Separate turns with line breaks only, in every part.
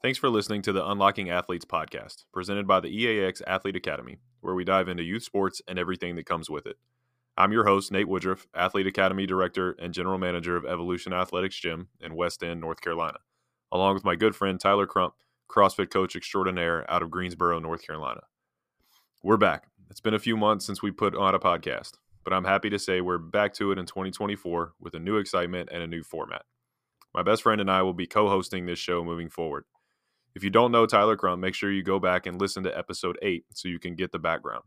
Thanks for listening to the Unlocking Athletes podcast, presented by the EAX Athlete Academy, where we dive into youth sports and everything that comes with it. I'm your host, Nate Woodruff, Athlete Academy Director and General Manager of Evolution Athletics Gym in West End, North Carolina, along with my good friend Tyler Crump, CrossFit Coach Extraordinaire out of Greensboro, North Carolina. We're back. It's been a few months since we put on a podcast, but I'm happy to say we're back to it in 2024 with a new excitement and a new format. My best friend and I will be co hosting this show moving forward. If you don't know Tyler Crump, make sure you go back and listen to episode 8 so you can get the background.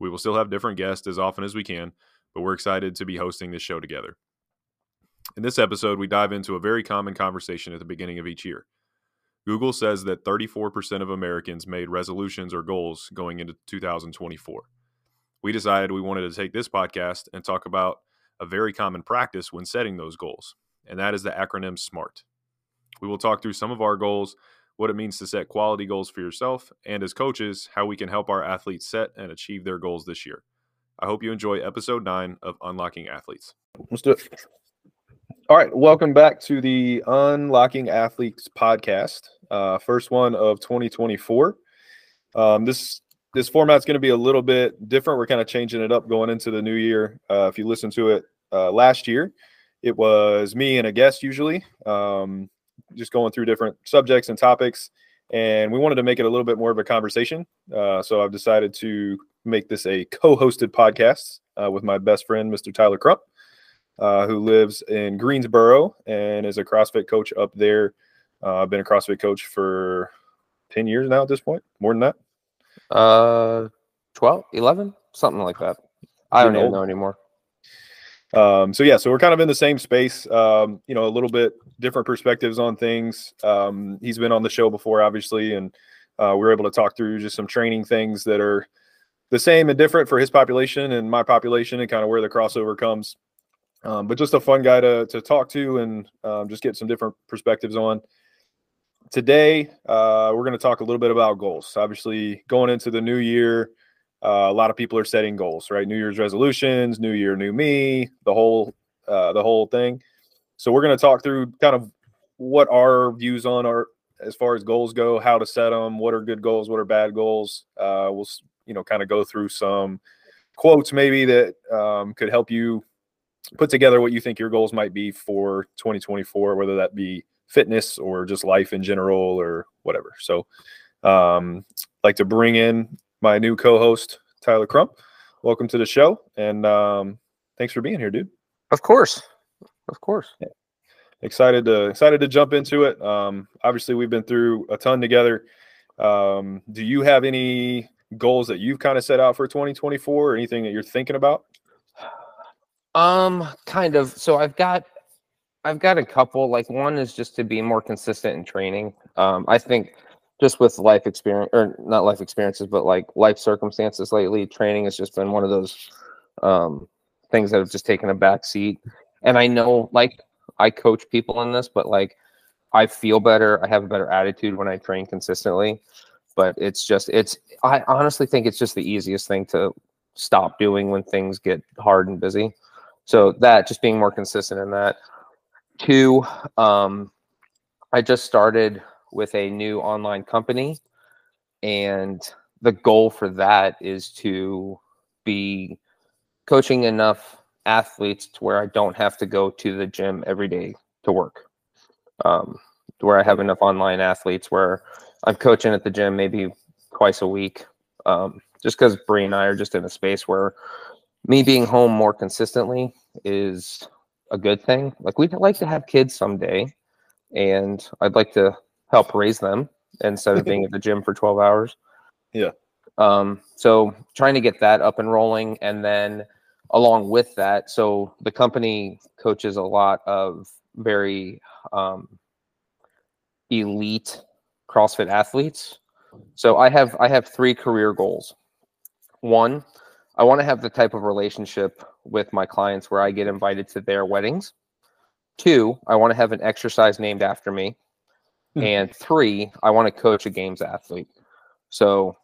We will still have different guests as often as we can, but we're excited to be hosting this show together. In this episode, we dive into a very common conversation at the beginning of each year. Google says that 34% of Americans made resolutions or goals going into 2024. We decided we wanted to take this podcast and talk about a very common practice when setting those goals, and that is the acronym SMART. We will talk through some of our goals what it means to set quality goals for yourself, and as coaches, how we can help our athletes set and achieve their goals this year. I hope you enjoy episode nine of Unlocking Athletes.
Let's do it. All right. Welcome back to the Unlocking Athletes podcast. Uh, first one of 2024. Um, this this format's going to be a little bit different. We're kind of changing it up going into the new year. Uh, if you listen to it uh, last year, it was me and a guest usually. Um, just going through different subjects and topics. And we wanted to make it a little bit more of a conversation. Uh, so I've decided to make this a co hosted podcast uh, with my best friend, Mr. Tyler Crump, uh, who lives in Greensboro and is a CrossFit coach up there. Uh, I've been a CrossFit coach for 10 years now at this point, more than that.
Uh, 12, 11, something like that. I don't even know anymore.
Um, so yeah, so we're kind of in the same space. Um, you know, a little bit different perspectives on things. Um, he's been on the show before, obviously, and uh, we were able to talk through just some training things that are the same and different for his population and my population, and kind of where the crossover comes. Um, but just a fun guy to to talk to and um, just get some different perspectives on. Today, uh, we're going to talk a little bit about goals. Obviously, going into the new year. Uh, a lot of people are setting goals, right? New Year's resolutions, New Year, New Me, the whole uh, the whole thing. So we're going to talk through kind of what our views on are as far as goals go, how to set them, what are good goals, what are bad goals. Uh, we'll you know kind of go through some quotes maybe that um, could help you put together what you think your goals might be for 2024, whether that be fitness or just life in general or whatever. So, um, like to bring in my new co-host Tyler Crump. Welcome to the show, and um, thanks for being here, dude.
Of course, of course. Yeah.
Excited to excited to jump into it. Um, obviously, we've been through a ton together. Um, do you have any goals that you've kind of set out for 2024, or anything that you're thinking about?
Um, kind of. So I've got I've got a couple. Like one is just to be more consistent in training. Um, I think just with life experience or not life experiences, but like life circumstances lately, training has just been one of those um, things that have just taken a back seat. And I know, like, I coach people in this, but like, I feel better. I have a better attitude when I train consistently. But it's just, it's, I honestly think it's just the easiest thing to stop doing when things get hard and busy. So that just being more consistent in that. Two, um, I just started with a new online company. And the goal for that is to be coaching enough athletes to where I don't have to go to the gym every day to work. Um, where I have enough online athletes where I'm coaching at the gym maybe twice a week. Um, just because Bree and I are just in a space where me being home more consistently is a good thing. Like we'd like to have kids someday, and I'd like to help raise them instead of being at the gym for 12 hours.
Yeah.
Um, so trying to get that up and rolling. And then along with that, so the company coaches a lot of very um, elite CrossFit athletes. So I have I have three career goals. One, I want to have the type of relationship with my clients where I get invited to their weddings. Two, I want to have an exercise named after me. Hmm. and three, I want to coach a games athlete. So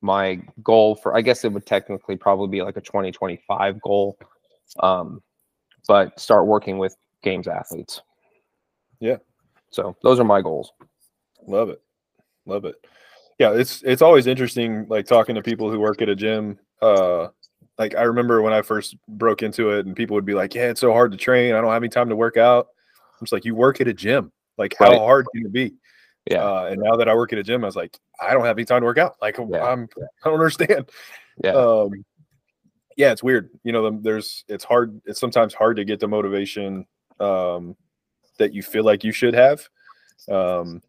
my goal for, I guess it would technically probably be like a 2025 goal, um, but start working with games athletes.
Yeah.
So those are my goals.
Love it. Love it. Yeah, it's it's always interesting like talking to people who work at a gym. Uh like I remember when I first broke into it and people would be like, Yeah, it's so hard to train. I don't have any time to work out. I'm just like, you work at a gym. Like how
Right.
hard can it be?
Yeah.
Uh, and now that I work at a gym, I was like, I don't have any time to work out. Like
Yeah.
I'm I don't understand.
Yeah.
Um yeah, it's weird. You know, the- there's it's hard, it's sometimes hard to get the motivation um that you feel like you should have. Um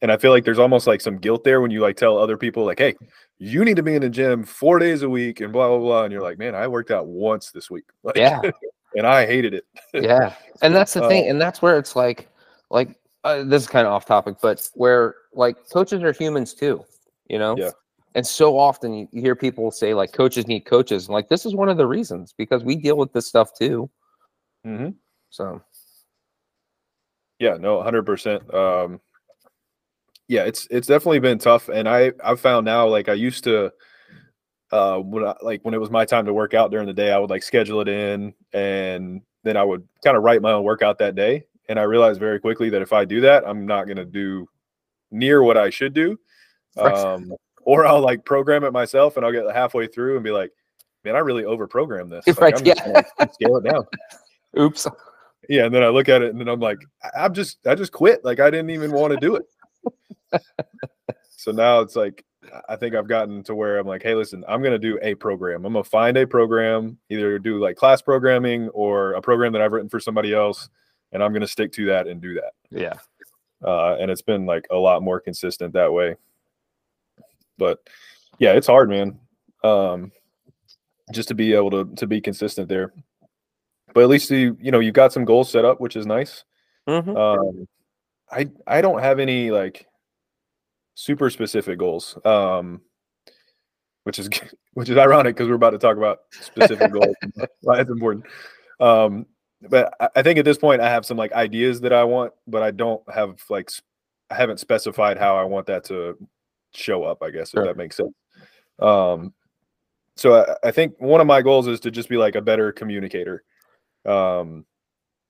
and I feel like there's almost like some guilt there when you like tell other people like, "Hey, you need to be in the gym four days a week," and blah blah blah. And you're like, "Man, I worked out once this week." Like,
Yeah.
and I hated it.
yeah and that's the
Uh,
thing and that's where it's like like uh, this is kind of off topic but where like coaches are humans too you know
Yeah.
and so often you hear people say like coaches need coaches And like this is one of the reasons because we deal with this stuff too
Mm-hmm.
so
Yeah, no, hundred percent. Um, yeah, it's it's definitely been tough, and I I've found now like I used to, uh, when I, like when it was my time to work out during the day, I would like schedule it in, and then I would kind of write my own workout that day, and I realized very quickly that if I do that, I'm not gonna do near what I should do,
Right.
um, or I'll like program it myself, and I'll get halfway through and be like, man, I really over-programmed this. Like,
Right,
I'm gonna, like, scale it down.
oops
Yeah, and then I look at it and then I'm like, I- I'm just I just quit. Like I didn't even want to do it. so now it's like I think I've gotten to where I'm like, hey, listen, I'm gonna do a program. I'm gonna find a program, either do like class programming or a program that I've written for somebody else, and I'm gonna stick to that and do that.
yeah
Uh, and it's been like a lot more consistent that way. But yeah, it's hard, man. Um, just to be able to to be consistent there. But at least you you know you've got some goals set up, which is nice.
Mhm.
Um, I I don't have any like super specific goals. Um, which is which is ironic because we're about to talk about specific goals. Why it's important. Um, but I, think at this point I have some like ideas that I want, but I don't have like I haven't specified how I want that to show up. I guess
Sure.
if that makes sense. Um, so I, I think one of my goals is to just be like a better communicator. Um,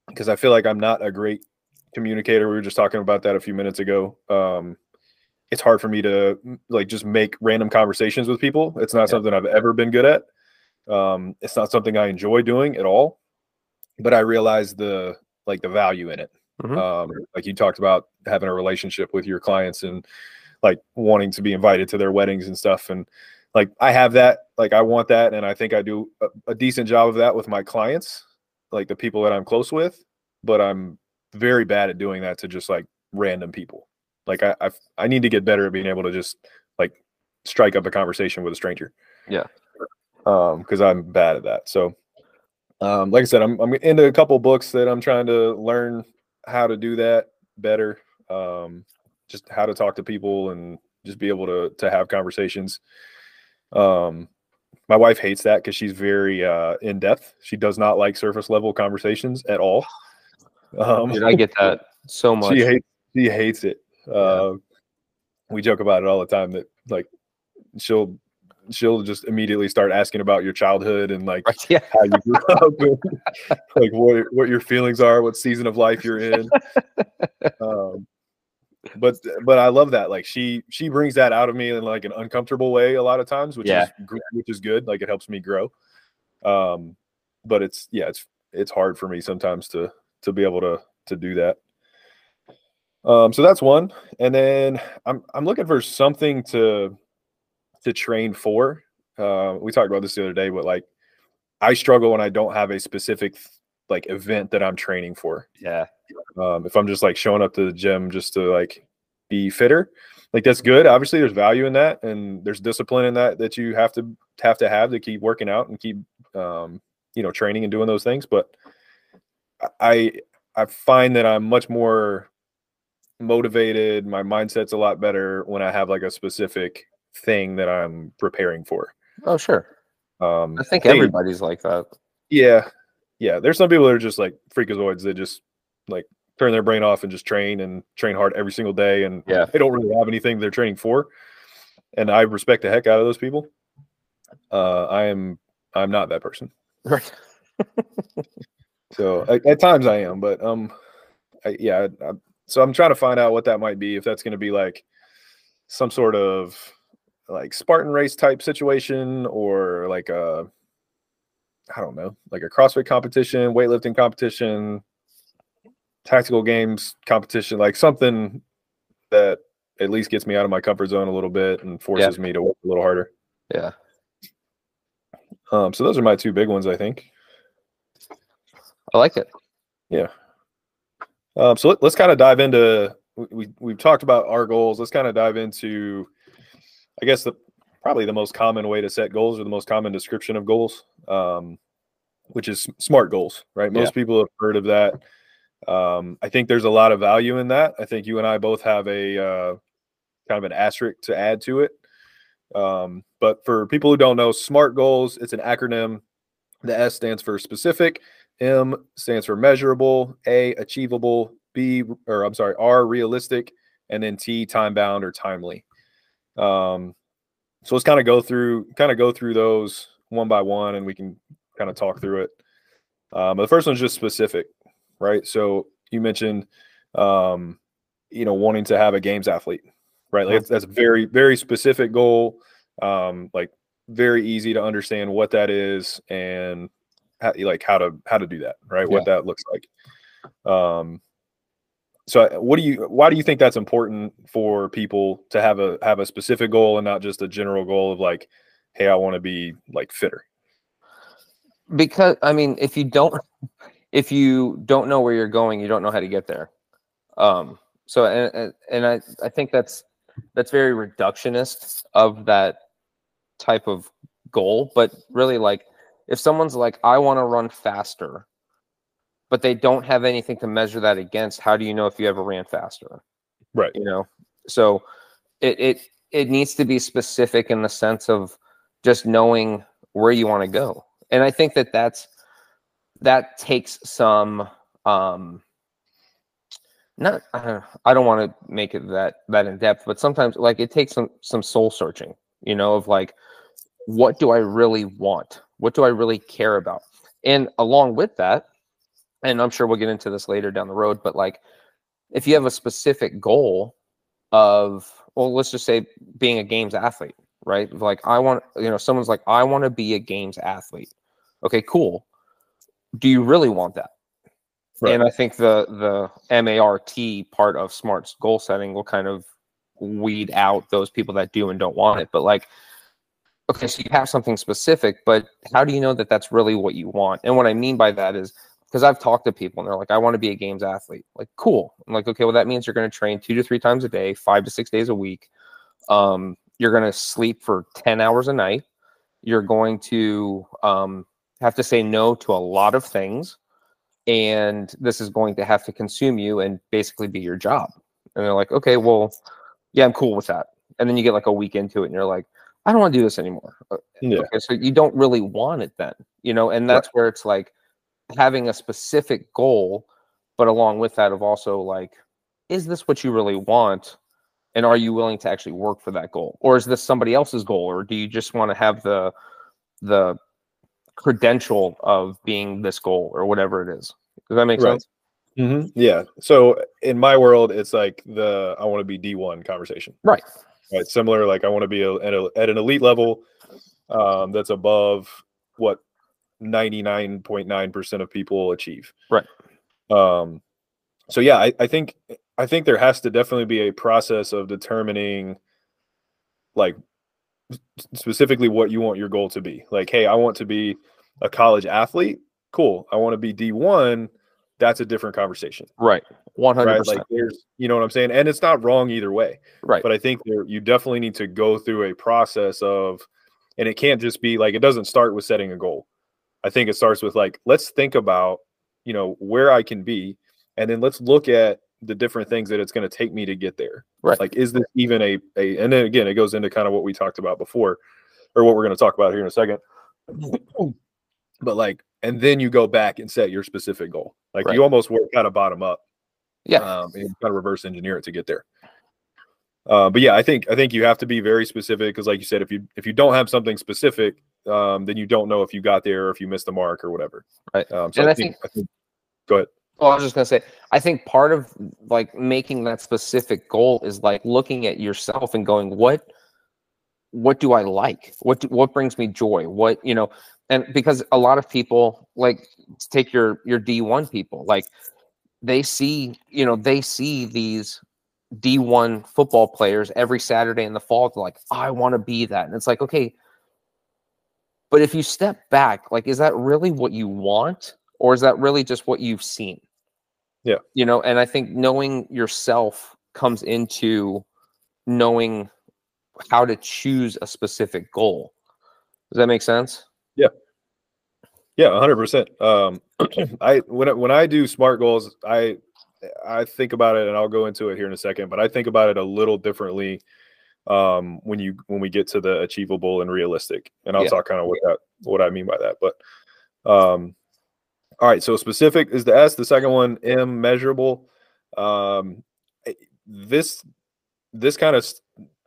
because I feel like I'm not a great communicator. We were just talking about that a few minutes ago. Um, it's hard for me to like just make random conversations with people. It's not
Yeah.
something I've ever been good at. Um, it's not something I enjoy doing at all. But I realize the like the value in it.
Mhm.
Um, like you talked about having a relationship with your clients and like wanting to be invited to their weddings and stuff. And like I have that, like I want that, and I think I do a, a decent job of that with my clients, like the people that I'm close with. But I'm very bad at doing that to just like random people. Like I, I, I need to get better at being able to just like strike up a conversation with a stranger.
Yeah.
Um, because I'm bad at that. So, um, like I said, I'm I'm into a couple books that I'm trying to learn how to do that better. Um, just how to talk to people and just be able to to have conversations. Um, my wife hates that because she's very uh in depth. She does not like surface level conversations at all. Um,
Dude, i get that so much
she hates she hates it. Uh, we joke about it all the time that like she'll she'll just immediately start asking about your childhood and like
Right, yeah
how you grew up, and, like what what your feelings are, what season of life you're in. Um, but but I love that. Like she she brings that out of me in like an uncomfortable way a lot of times, which
Yeah.
is which is good. Like it helps me grow. Um, but it's yeah, it's it's hard for me sometimes to to be able to to do that. Um, so that's one, and then I'm I'm looking for something to to train for. Uh, we talked about this the other day, but like I struggle when I don't have a specific like event that I'm training for.
yeah
Um, if I'm just like showing up to the gym just to like be fitter, like that's good. Obviously, there's value in that, and there's discipline in that that you have to have to have to keep working out and keep um, you know training and doing those things. But I I find that I'm much more motivated. My mindset's a lot better when I have like a specific thing that I'm preparing for.
oh sure
Um,
i think
they-
everybody's like that
yeah, yeah. There's some people that are just like freakazoids. They just like turn their brain off and just train and train hard every single day, and
Yeah.
they don't really have anything they're training for. And I respect the heck out of those people. Uh, I am I'm not that person.
right
So at, at times I am, but um, I, yeah. I, I, so I'm trying to find out what that might be. If that's going to be like some sort of like Spartan race type situation or like a I don't know, like a CrossFit competition, weightlifting competition, tactical games competition, like something that at least gets me out of my comfort zone a little bit and forces yeah. me to work a little harder.
Yeah.
Um, so those are my two big ones, I think.
I like it.
Yeah. Um, so let, us kind of dive into we we've talked about our goals. Let's kind of dive into, I guess the probably the most common way to set goals or the most common description of goals, um, which is smart goals, right? Most yeah. people have heard of that. Um, I think there's a lot of value in that. I think you and I both have a uh, kind of an asterisk to add to it. Um, but for people who don't know, SMART goals, it's an acronym. The S stands for specific, M stands for measurable, A achievable, B or I'm sorry, R realistic, and then T time bound or timely. Um, so let's kind of go through kind of go through those one by one, and we can kind of talk through it. Um, the first one's just specific, right? So you mentioned, um, you know, wanting to have a games athlete, right? Like that's a very very specific goal. Um, like very easy to understand what that is and how, like how to how to do that, right? Yeah. What that looks like. Um, so uh, what do you why do you think that's important for people to have a have a specific goal and not just a general goal of like hey i want to be like fitter
because i mean if you don't if you don't know where you're going you don't know how to get there. Um so and and i i think that's that's very reductionist of that type of goal but really like if someone's like i want to run faster but they don't have anything to measure that against, how do you know if you ever ran faster?
Right.
You know, so it it it needs to be specific in the sense of just knowing where you want to go, and I think that that's that takes some um not I don't, I don't want to make it that that in depth, but sometimes like it takes some some soul searching, you know, of like what do I really want? What do I really care about? And along with that, and I'm sure we'll get into this later down the road, but like if you have a specific goal of, well, let's just say being a games athlete, right? Like I want, you know, someone's like, I want to be a games athlete. Okay, cool. Do you really want that? Right. And I think the the MART part of SMART's goal setting will kind of weed out those people that do and don't want it. But like, okay, so you have something specific, but how do you know that that's really what you want? And what I mean by that is because I've talked to people and they're like, I want to be a games athlete. Like, cool. I'm like, okay, well, that means you're going to train two to three times a day, five to six days a week. Um, you're going to sleep for 10 hours a night. You're going to um, have to say no to a lot of things. And this is going to have to consume you and basically be your job. And they're like, okay, well, yeah, I'm cool with that. And then you get like a week into it and you're like, I don't want to do this anymore. Uh, yeah. Okay, so you don't really want it then, you know, and that's right. where it's like, having a specific goal, but along with that of also like, is this what you really want? And are you willing to actually work for that goal? Or is this somebody else's goal? Or do you just want to have the the credential of being this goal or whatever it is? Does that make right. sense?
Mm-hmm. Yeah. So in my world, it's like the I want to be D one conversation.
Right.
Right. Similar. Like I want to be a, at, a, at an elite level um, that's above what 99.9% of people achieve.
Right.
Um, so yeah, I, I think I think there has to definitely be a process of determining like specifically what you want your goal to be. Like, hey, I want to be a college athlete. Cool. I want to be D1. That's a different conversation.
Right. 100%. Right?
Like there's, you know what I'm saying? And it's not wrong either way.
Right.
But I think there, you definitely need to go through a process of, and it can't just be like, it doesn't start with setting a goal. I think it starts with like, let's think about, you know, where I can be, and then let's look at the different things that it's going to take me to get there.
Right.
Like, is this even a a? And then again, it goes into kind of what we talked about before, or what we're going to talk about here in a second. but like, and then you go back and set your specific goal. Like right. you almost work kind of bottom up.
Yeah.
Um, and kind of reverse engineer it to get there. Uh, but yeah, I think I think you have to be very specific because, like you said, if you if you don't have something specific, um, then you don't know if you got there or if you missed the mark or whatever.
Right.
Um, so and I, I think, think, I think, go ahead.
Well, I was just gonna say, I think part of like making that specific goal is like looking at yourself and going, what, what do I like? What do, what brings me joy? What you know, and because a lot of people like take your your D one people, like they see, you know, they see these D1 football players every Saturday in the fall. They're like, I want to be that. And it's like, okay, but if you step back, like, is that really what you want? Or is that really just what you've seen?
Yeah.
You know, and I think knowing yourself comes into knowing how to choose a specific goal. Does that make sense?
Yeah, Yeah, hundred percent. Um, I when I- when I do smart goals, I I think about it, and I'll go into it here in a second. But I think about it a little differently um, when you when we get to the achievable and realistic, and I'll
Yeah.
talk kind of what that what I mean by that. But um, all right, so specific is the S. The second one, M, measurable. Um, eh, this this kind of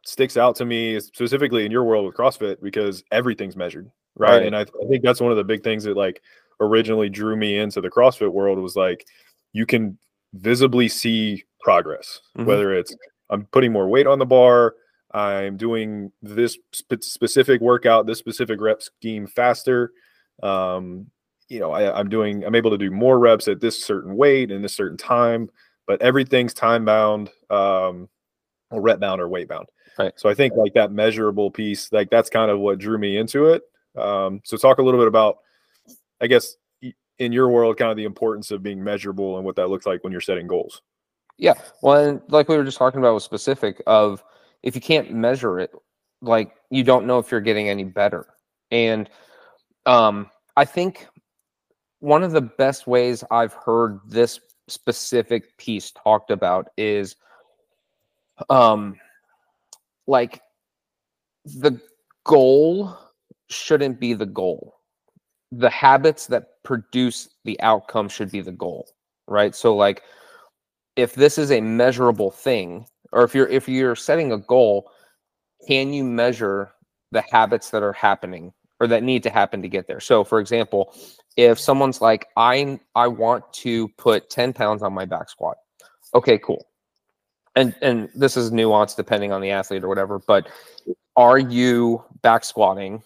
sticks out to me specifically in your world with CrossFit because everything's measured right?
Right.
And I, I think that's one of the big things that like originally drew me into the CrossFit world was like you can visibly see progress,
Mhm.
whether it's I'm putting more weight on the bar, I'm doing this spe- specific workout, this specific rep scheme faster. Um, you know, I, I'm doing, I'm able to do more reps at this certain weight in this certain time, but everything's time bound, um, or rep bound or weight bound.
Right.
So I think like that measurable piece, like that's kind of what drew me into it. Um, so talk a little bit about, I guess, in your world, kind of the importance of being measurable and what that looks like when you're setting goals.
Yeah. Well, and like we were just talking about with specific of if you can't measure it, like you don't know if you're getting any better. And um I think one of the best ways I've heard this specific piece talked about is um like the goal shouldn't be the goal. The habits that produce the outcome should be the goal, right? So like if this is a measurable thing or if you're if you're setting a goal can you measure the habits that are happening or that need to happen to get there? So for example if someone's like i i want to put 10 pounds on my back squat. Okay cool. And and this is nuanced depending on the athlete or whatever but are you back squatting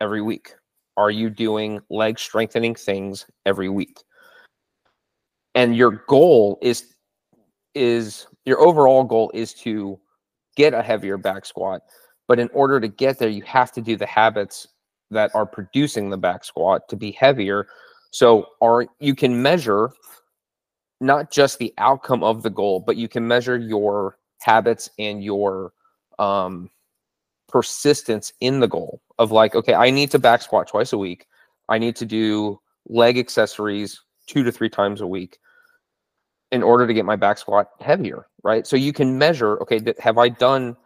every week? Are you doing leg strengthening things every week? And your goal is is your overall goal is to get a heavier back squat but in order to get there you have to do the habits that are producing the back squat to be heavier. So are you can measure not just the outcome of the goal but you can measure your habits and your um persistence in the goal of like okay i need to back squat twice a week. I need to do leg accessories two to three times a week in order to get my back squat heavier, right? So you can measure, okay, have I done,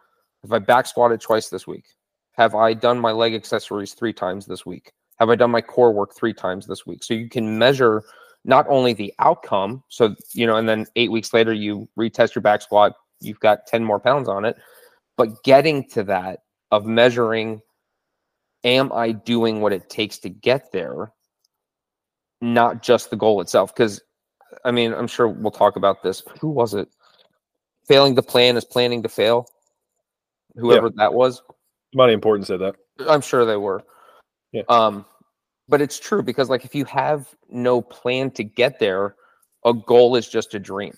have I back squatted twice this week? Have I done my leg accessories three times this week? Have I done my core work three times this week? So you can measure not only the outcome, so, you know, and then eight weeks later, you retest your back squat, you've got 10 more pounds on it, but getting to that of measuring, am I doing what it takes to get there? Not just the goal itself. Because I mean, I'm sure we'll talk about this. Who was it? Failing to plan is planning to fail. Whoever that was,
Money important said that.
I'm sure they were.
Yeah.
Um, but it's true because like if you have no plan to get there, a goal is just a dream,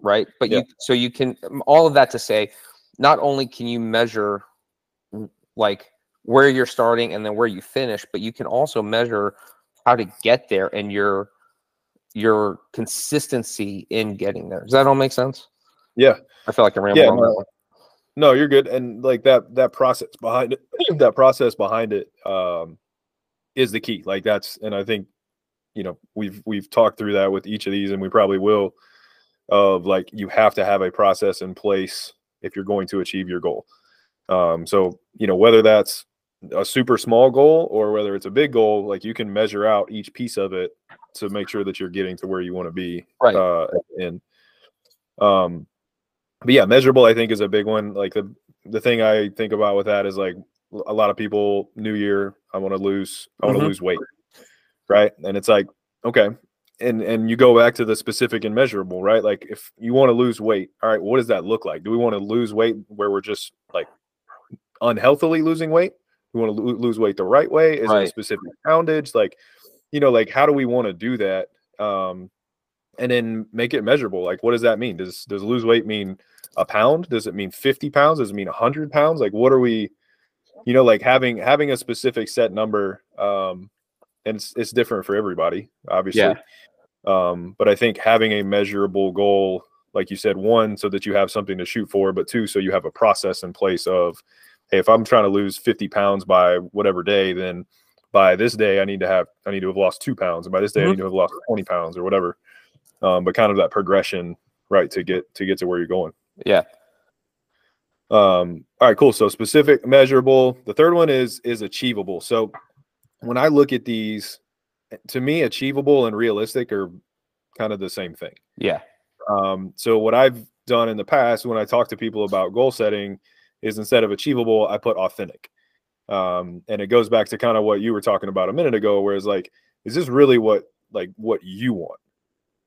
right? But
Yeah.
you so you can all of that to say, not only can you measure like where you're starting and then where you finish, but you can also measure how to get there and your your consistency in getting there. Does that all make sense?
Yeah.
I feel like I rambled
Yeah,
on that
no.
one.
No, you're good. And like that that process behind it, that process behind it um is the key. Like that's and I think you know, we've we've talked through that with each of these and we probably will of like you have to have a process in place if you're going to achieve your goal. Um so, you know, whether that's a super small goal or whether it's a big goal, like you can measure out each piece of it to make sure that you're getting to where you want to be
Right.
uh end. Um but yeah, measurable I think is a big one. Like the the thing I think about with that is like a lot of people new year, I want to lose I want to
Mhm.
lose weight. Right? And it's like, okay, and and you go back to the specific and measurable, right? Like if you want to lose weight, all right, what does that look like? Do we want to lose weight where we're just like unhealthily losing weight? We want to lo- lose weight the right way? Is it a specific poundage? Like, you know, like how do we want to do that? Um, and then make it measurable. Like, what does that mean? Does does lose weight mean a pound? Does it mean 50 pounds? Does it mean 100 pounds? Like, what are we, you know, like having having a specific set number, um, and it's, it's different for everybody, obviously.
Yeah.
Um, but I think having a measurable goal, like you said, one, so that you have something to shoot for, but two, so you have a process in place of, hey, if I'm trying to lose 50 pounds by whatever day, then by this day I need to have I need to have lost two pounds, and by this day I
Mhm.
need to have lost 20 pounds or whatever. Um, but kind of that progression, right, to get to get to where you're going.
Yeah.
Um, all right, cool. So specific, measurable. The third one is is achievable. So when I look at these, to me, achievable and realistic are kind of the same thing.
Yeah.
Um, so what I've done in the past when I talk to people about goal setting is instead of achievable, I put authentic. Um, and it goes back to kind of what you were talking about a minute ago, where it's like, is this really what like what you want?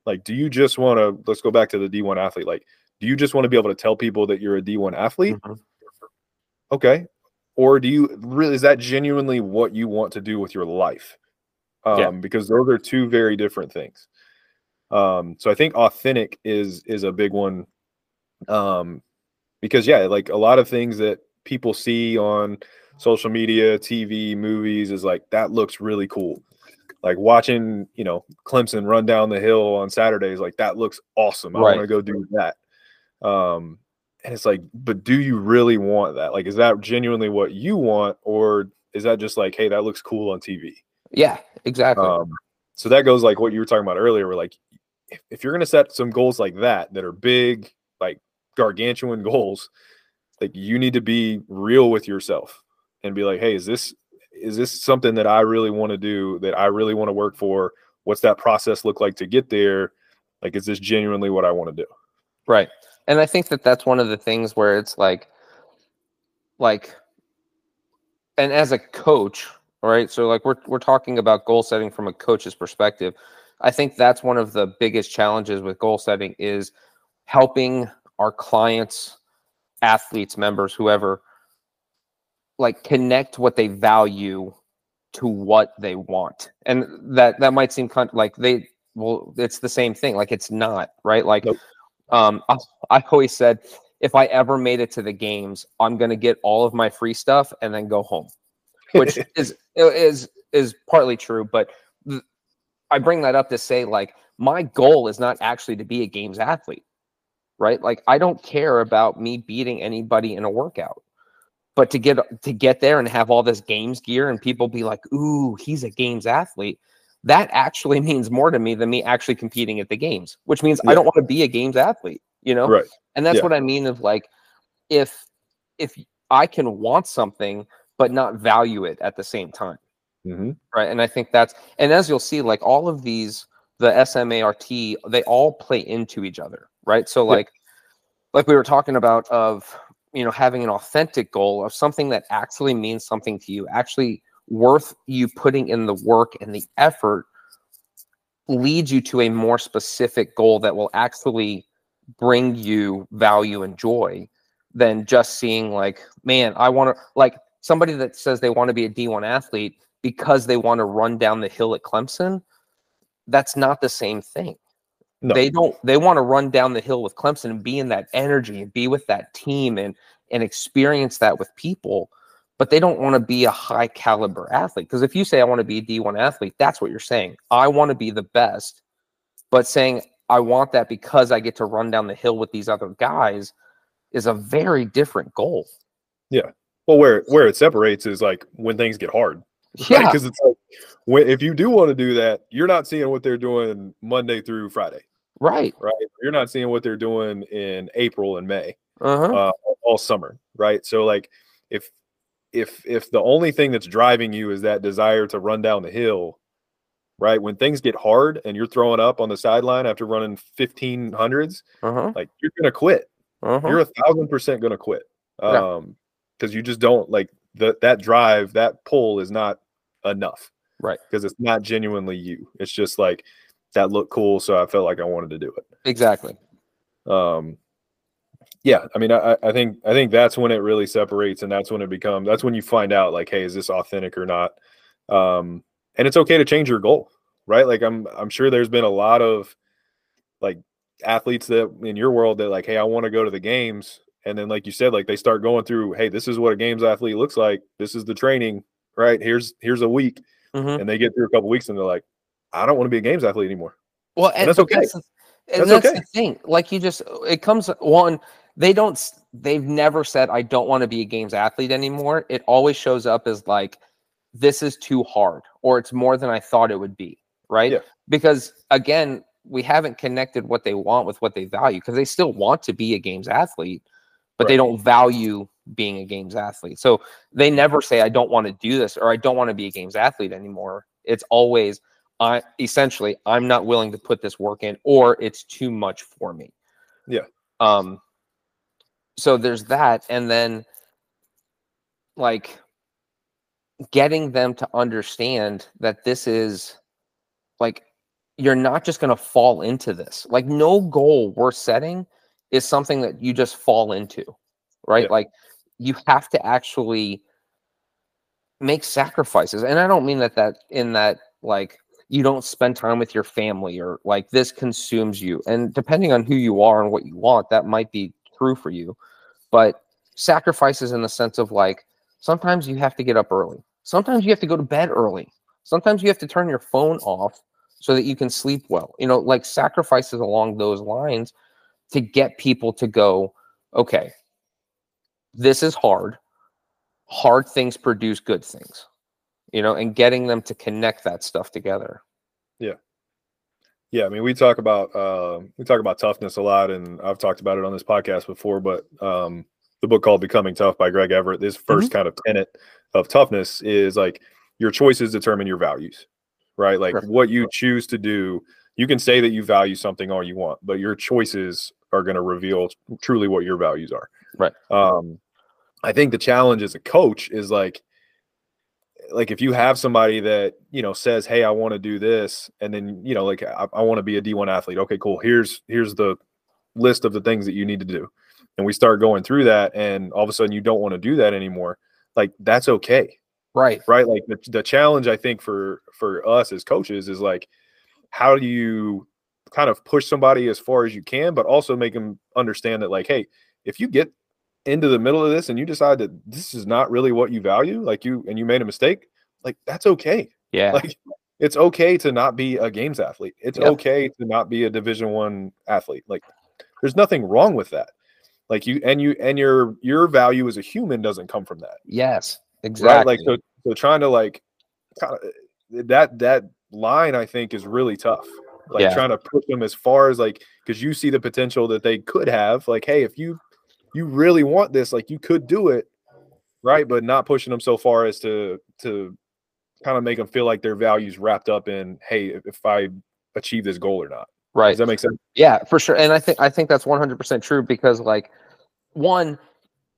Like, do you just want to let's go back to the D1 athlete? Like, do you just want to be able to tell people that you're a D1 athlete?
Mhm.
Okay. Or do you really is that genuinely what you want to do with your life? Um,
Yeah.
because those are two very different things. Um, so I think authentic is is a big one. Um, because yeah, like a lot of things that people see on social media, TV, movies is like that looks really cool. Like watching, you know, Clemson run down the hill on Saturdays, like that looks awesome. I want to go do that. Um, and it's like, but do you really want that? Like, is that genuinely what you want, or is that just like, hey, that looks cool on TV?
Yeah. Exactly.
Um, so that goes like what you were talking about earlier. Where like, if, if you're gonna set some goals like that that are big, like gargantuan goals, like you need to be real with yourself and be like, hey, is this is this something that I really want to do? That I really want to work for? What's that process look like to get there? Like, is this genuinely what I want to do?
Right. And I think that that's one of the things where it's like, like, and as a coach, right? So like we're we're talking about goal setting from a coach's perspective. I think that's one of the biggest challenges with goal setting is helping our clients, athletes, members, whoever, like connect what they value to what they want. And that that might seem kind like they well, it's the same thing. Like it's not, right? Like
Nope.
um I, I always said if I ever made it to the games, I'm gonna get all of my free stuff and then go home. Which is is is partly true, but th- I bring that up to say like my goal is not actually to be a games athlete, right? Like I don't care about me beating anybody in a workout, but to get to get there and have all this games gear and people be like, "Ooh, he's a games athlete," that actually means more to me than me actually competing at the games, which means I don't want to be a games athlete, you know?
Right.
And that's
Yeah.
what I mean of like, if if I can want something but not value it at the same time
Mm-hmm.
right and i think that's and as you'll see like all of these the smart they all play into each other right so
Yeah.
like like we were talking about of you know having an authentic goal of something that actually means something to you actually worth you putting in the work and the effort leads you to a more specific goal that will actually bring you value and joy than just seeing like man i want to like somebody that says they want to be a d1 athlete because they want to run down the hill at Clemson, that's not the same thing.
No.
They don't they want to run down the hill with Clemson and be in that energy and be with that team and and experience that with people, but they don't want to be a high caliber athlete. Because if you say I want to be a D1 athlete, that's what you're saying. I want to be the best. But saying I want that because I get to run down the hill with these other guys is a very different goal. Yeah.
Well, where where it separates is like when things get hard.
Yeah.
because it's like when, if you do want to do that, you're not seeing what they're doing Monday through Friday,
Right.
right? You're not seeing what they're doing in April and May,
Uh-huh.
uh, all summer, right? So like if if if the only thing that's driving you is that desire to run down the hill, right? When things get hard and you're throwing up on the sideline after running 1500s,
Uh-huh.
like you're gonna quit.
Uh-huh.
You're a thousand percent gonna quit.
Yeah.
Um, because you just don't like that that drive, that pull is not enough
Right.
because it's not genuinely you. It's just like that looked cool, so I felt like I wanted to do it.
Exactly.
Um, yeah, I mean, I, I think I think that's when it really separates, and that's when it becomes that's when you find out like, hey, is this authentic or not? Um, and it's okay to change your goal, right? Like I'm I'm sure there's been a lot of like athletes that in your world that like, hey, I want to go to the games, and then like you said, like they start going through, hey, this is what a games athlete looks like. This is the training, right? Here's here's a week,
Mhm.
and they get through a couple weeks, and they're like, I don't want to be a games athlete anymore.
Well, and,
that's okay.
That's, and
That's
that's
okay.
the thing. Like you just, it comes one. They don't. They've never said I don't want to be a games athlete anymore. It always shows up as like this is too hard, or it's more than I thought it would be. Right?
Yeah.
Because again, we haven't connected what they want with what they value because they still want to be a games athlete, but they don't value being a games athlete. So they never say I don't want to do this or I don't want to be a games athlete anymore. It's always I essentially I'm not willing to put this work in or it's too much for me.
Yeah.
Um so there's that and then like getting them to understand that this is like you're not just going to fall into this. Like no goal we're setting is something that you just fall into, right?
Yeah.
Like you have to actually make sacrifices. And I don't mean that that in that like you don't spend time with your family or like this consumes you. And depending on who you are and what you want, that might be true for you. But sacrifices in the sense of like sometimes you have to get up early. Sometimes you have to go to bed early. Sometimes you have to turn your phone off so that you can sleep well. You know, like sacrifices along those lines to get people to go, okay, this is hard. Hard things produce good things, you know, and getting them to connect that stuff together.
Yeah, Yeah, I mean, we talk about uh, we talk about toughness a lot, and I've talked about it on this podcast before. But um, the book called "Becoming Tough" by Greg Everett, this 1st kind of tenet of toughness is like your choices determine your values, right? Like what you choose to do. You can say that you value something all you want, but your choices are going to reveal truly what your values are.
Right.
Um, I think the challenge as a coach is like like if you have somebody that you know says hey i want to do this and then you know like i, I want to be a d1 athlete okay cool here's here's the list of the things that you need to do. And we start going through that and all of a sudden you don't want to do that anymore like that's okay.
Right.
right? Like the, the challenge i think for for us as coaches is like how do you kind of push somebody as far as you can but also make them understand that like hey if you get into the middle of this and you decide that this is not really what you value like you and you made a mistake like that's okay
Yeah.
like it's okay to not be a games athlete it's
Yep.
okay to not be a division one athlete like there's nothing wrong with that like you and you and your your value as a human doesn't come from that
yes.
right
Exactly.
like so, so trying to like kind of eh, that that line i think is really tough like
Yeah.
trying to push them as far as like because you see the potential that they could have like hey if you you really want this like you could do it right but not pushing them so far as to to kind of make them feel like their values wrapped up in hey if, i achieve this goal or not
right.
does that make sense
Yeah, for sure. And I think I think that's 100% true because like one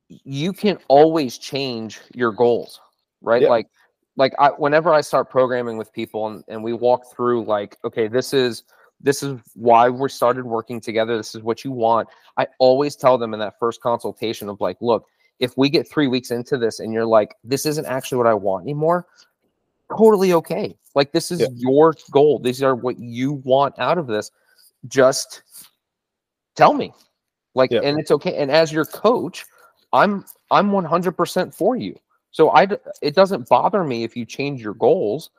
you can always change your goals, right?
Yeah.
Like like I whenever I start programming with people and, and we walk through like okay, this is this is why we started working together. This is what you want. I always tell them in that first consultation of like, look, if we get 3 weeks into this and you're like this isn't actually what I want anymore, totally okay. Like this is
Yeah.
your goal. These are what you want out of this just tell me like
Yeah.
and it's okay and as your coach i'm i'm 100% for you so I it doesn't bother me if you change your goals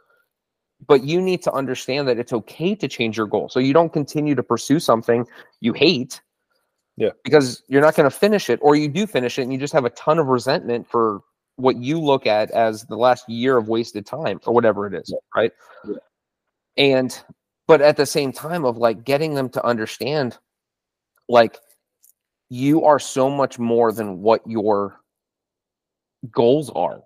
but you need to understand that it's okay to change your goal so you don't continue to pursue something you hate
Yeah.
because you're not going to finish it or you do finish it and you just have a ton of resentment for what you look at as the last year of wasted time or whatever it is right
Yeah.
and but at the same time of like getting them to understand like you are so much more than what your goals are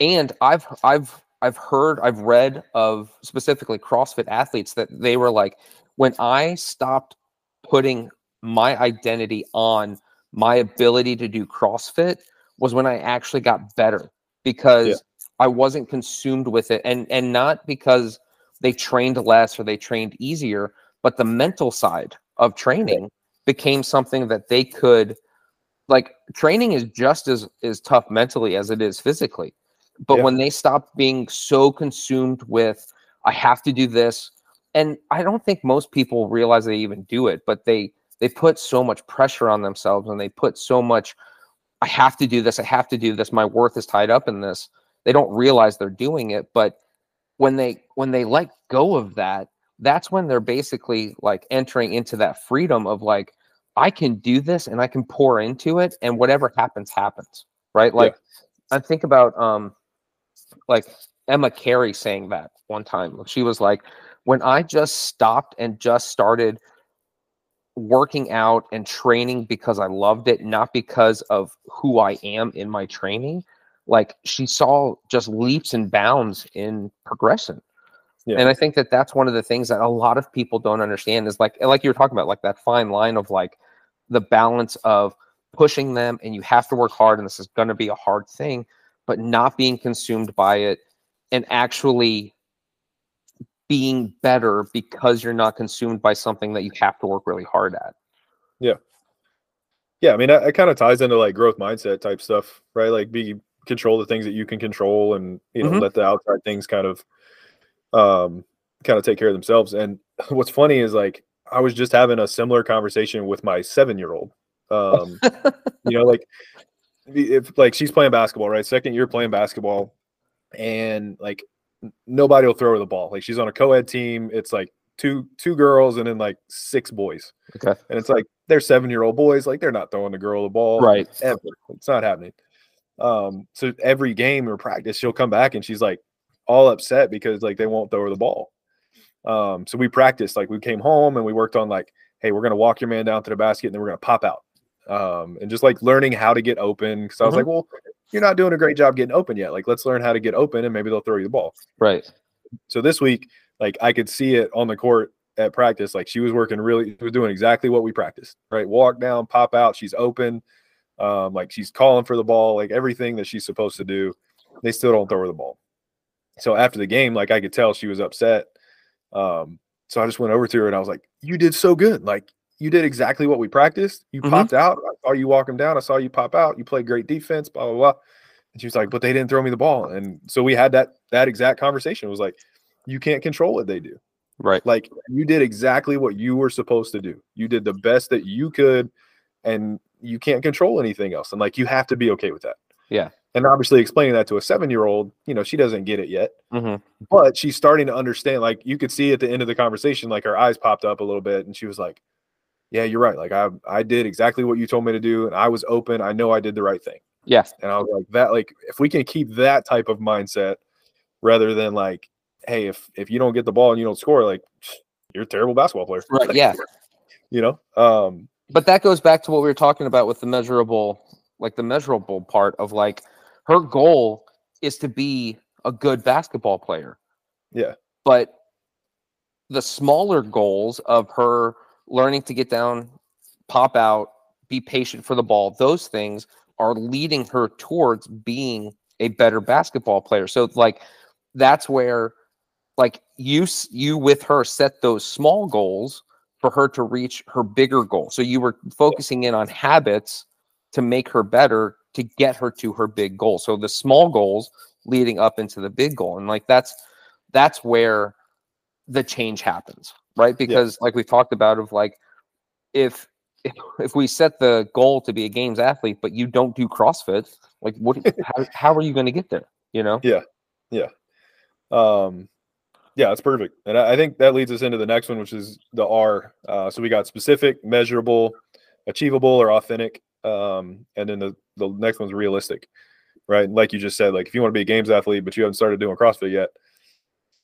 and i've i've i've heard i've read of specifically crossfit athletes that they were like when i stopped putting my identity on my ability to do crossfit was when i actually got better because
Yeah.
i wasn't consumed with it and and not because they trained less or they trained easier, but the mental side of training became something that they could like training is just as as tough mentally as it is physically. But
Yeah.
when they stop being so consumed with I have to do this and I don't think most people realize they even do it, but they they put so much pressure on themselves and they put so much I have to do this, I have to do this, my worth is tied up in this. They don't realize they're doing it, but when they when they let go of that, that's when they're basically like entering into that freedom of like I can do this and I can pour into it and whatever happens happens, right? Like I think about um like Emma Cary saying that one time. She was like when I just stopped and just started working out and training because I loved it, not because of who I am in my training, like she saw just leaps and bounds in progression.
Yeah.
And I think that that's one of the things that a lot of people don't understand is like, like you were talking about, like that fine line of like the balance of pushing them and you have to work hard and this is going to be a hard thing, but not being consumed by it and actually being better because you're not consumed by something that you have to work really hard at.
Yeah, Yeah. I mean, that, that kind of ties into like growth mindset type stuff, right? Like be control the things that you can control, and you know,
Mhm.
let the outside things kind of, um, kind of take care of themselves. And what's funny is like I was just having a similar conversation with my seven year old. Um, you know, like if like she's playing basketball, right? Second year playing basketball, and like nobody will throw her the ball. Like she's on a co-ed team. It's like two two girls and then like six boys.
Okay.
And it's like they're seven year old boys, like they're not throwing the girl the ball.
Right.
Ever. It's not happening. Um, so every game or practice, she'll come back and she's like all upset because like they won't throw her the ball. Um, so we practiced, like we came home and we worked on like, hey, we're gonna walk your man down to the basket and then we're gonna pop out. Um, and just like learning how to get open. Cause I was
Mhm.
like, well, you're not doing a great job getting open yet. Like, let's learn how to get open and maybe they'll throw you the ball
Right.
so this week, like I could see it on the court at practice. Like she was working really, she was doing exactly what we practiced. Right, walk down, pop out. She's open. Um, like she's calling for the ball, like everything that she's supposed to do. They still don't throw her the ball. So after the game, like I could tell she was upset. Um, so I just went over to her and I was like, "You did so good. Like you did exactly what we practiced. You
Mhm.
popped out. I saw you walk him down. I saw you pop out. You played great defense. Blah blah blah." And she was like, "But they didn't throw me the ball." And so we had that that exact conversation. It was like, "You can't control what they do.
Right.
Like you did exactly what you were supposed to do. You did the best that you could, and you can't control anything else. And like you have to be okay with that."
Yeah.
And obviously, explaining that to a seven year old, you know, she doesn't get it yet
hmm
but she's starting to understand like you could see at the end of the conversation like her eyes popped up a little bit and she was like yeah you're right like i i did exactly what you told me to do and i was open i know i did the right thing
Yes.
and i was like that like if we can keep that type of mindset rather than like hey if if you don't get the ball and you don't score like you're a terrible basketball player
Right. Yeah.
you know um
but that goes back to what we were talking about with the measurable like the measurable part of like her goal is to be a good basketball player
Yeah.
but the smaller goals of her learning to get down pop out be patient for the ball those things are leading her towards being a better basketball player so like that's where like you you with her set those small goals for her to reach her bigger goal. So you were focusing in on habits to make her better to get her to her big goal. So the small goals leading up into the big goal. And like that's that's where the change happens, right? Because like we've talked about of like if if, if we set the goal to be a games athlete but you don't do CrossFit, like what how, how are you going to get there, you know?
Yeah, yeah, um, yeah, that's perfect. And I, I think that leads us into the next one, which is the R. Uh, so we got specific, measurable, achievable, or authentic. Um, and then the, the next one's realistic, right? Like you just said, like if you want to be a games athlete, but you haven't started doing CrossFit yet,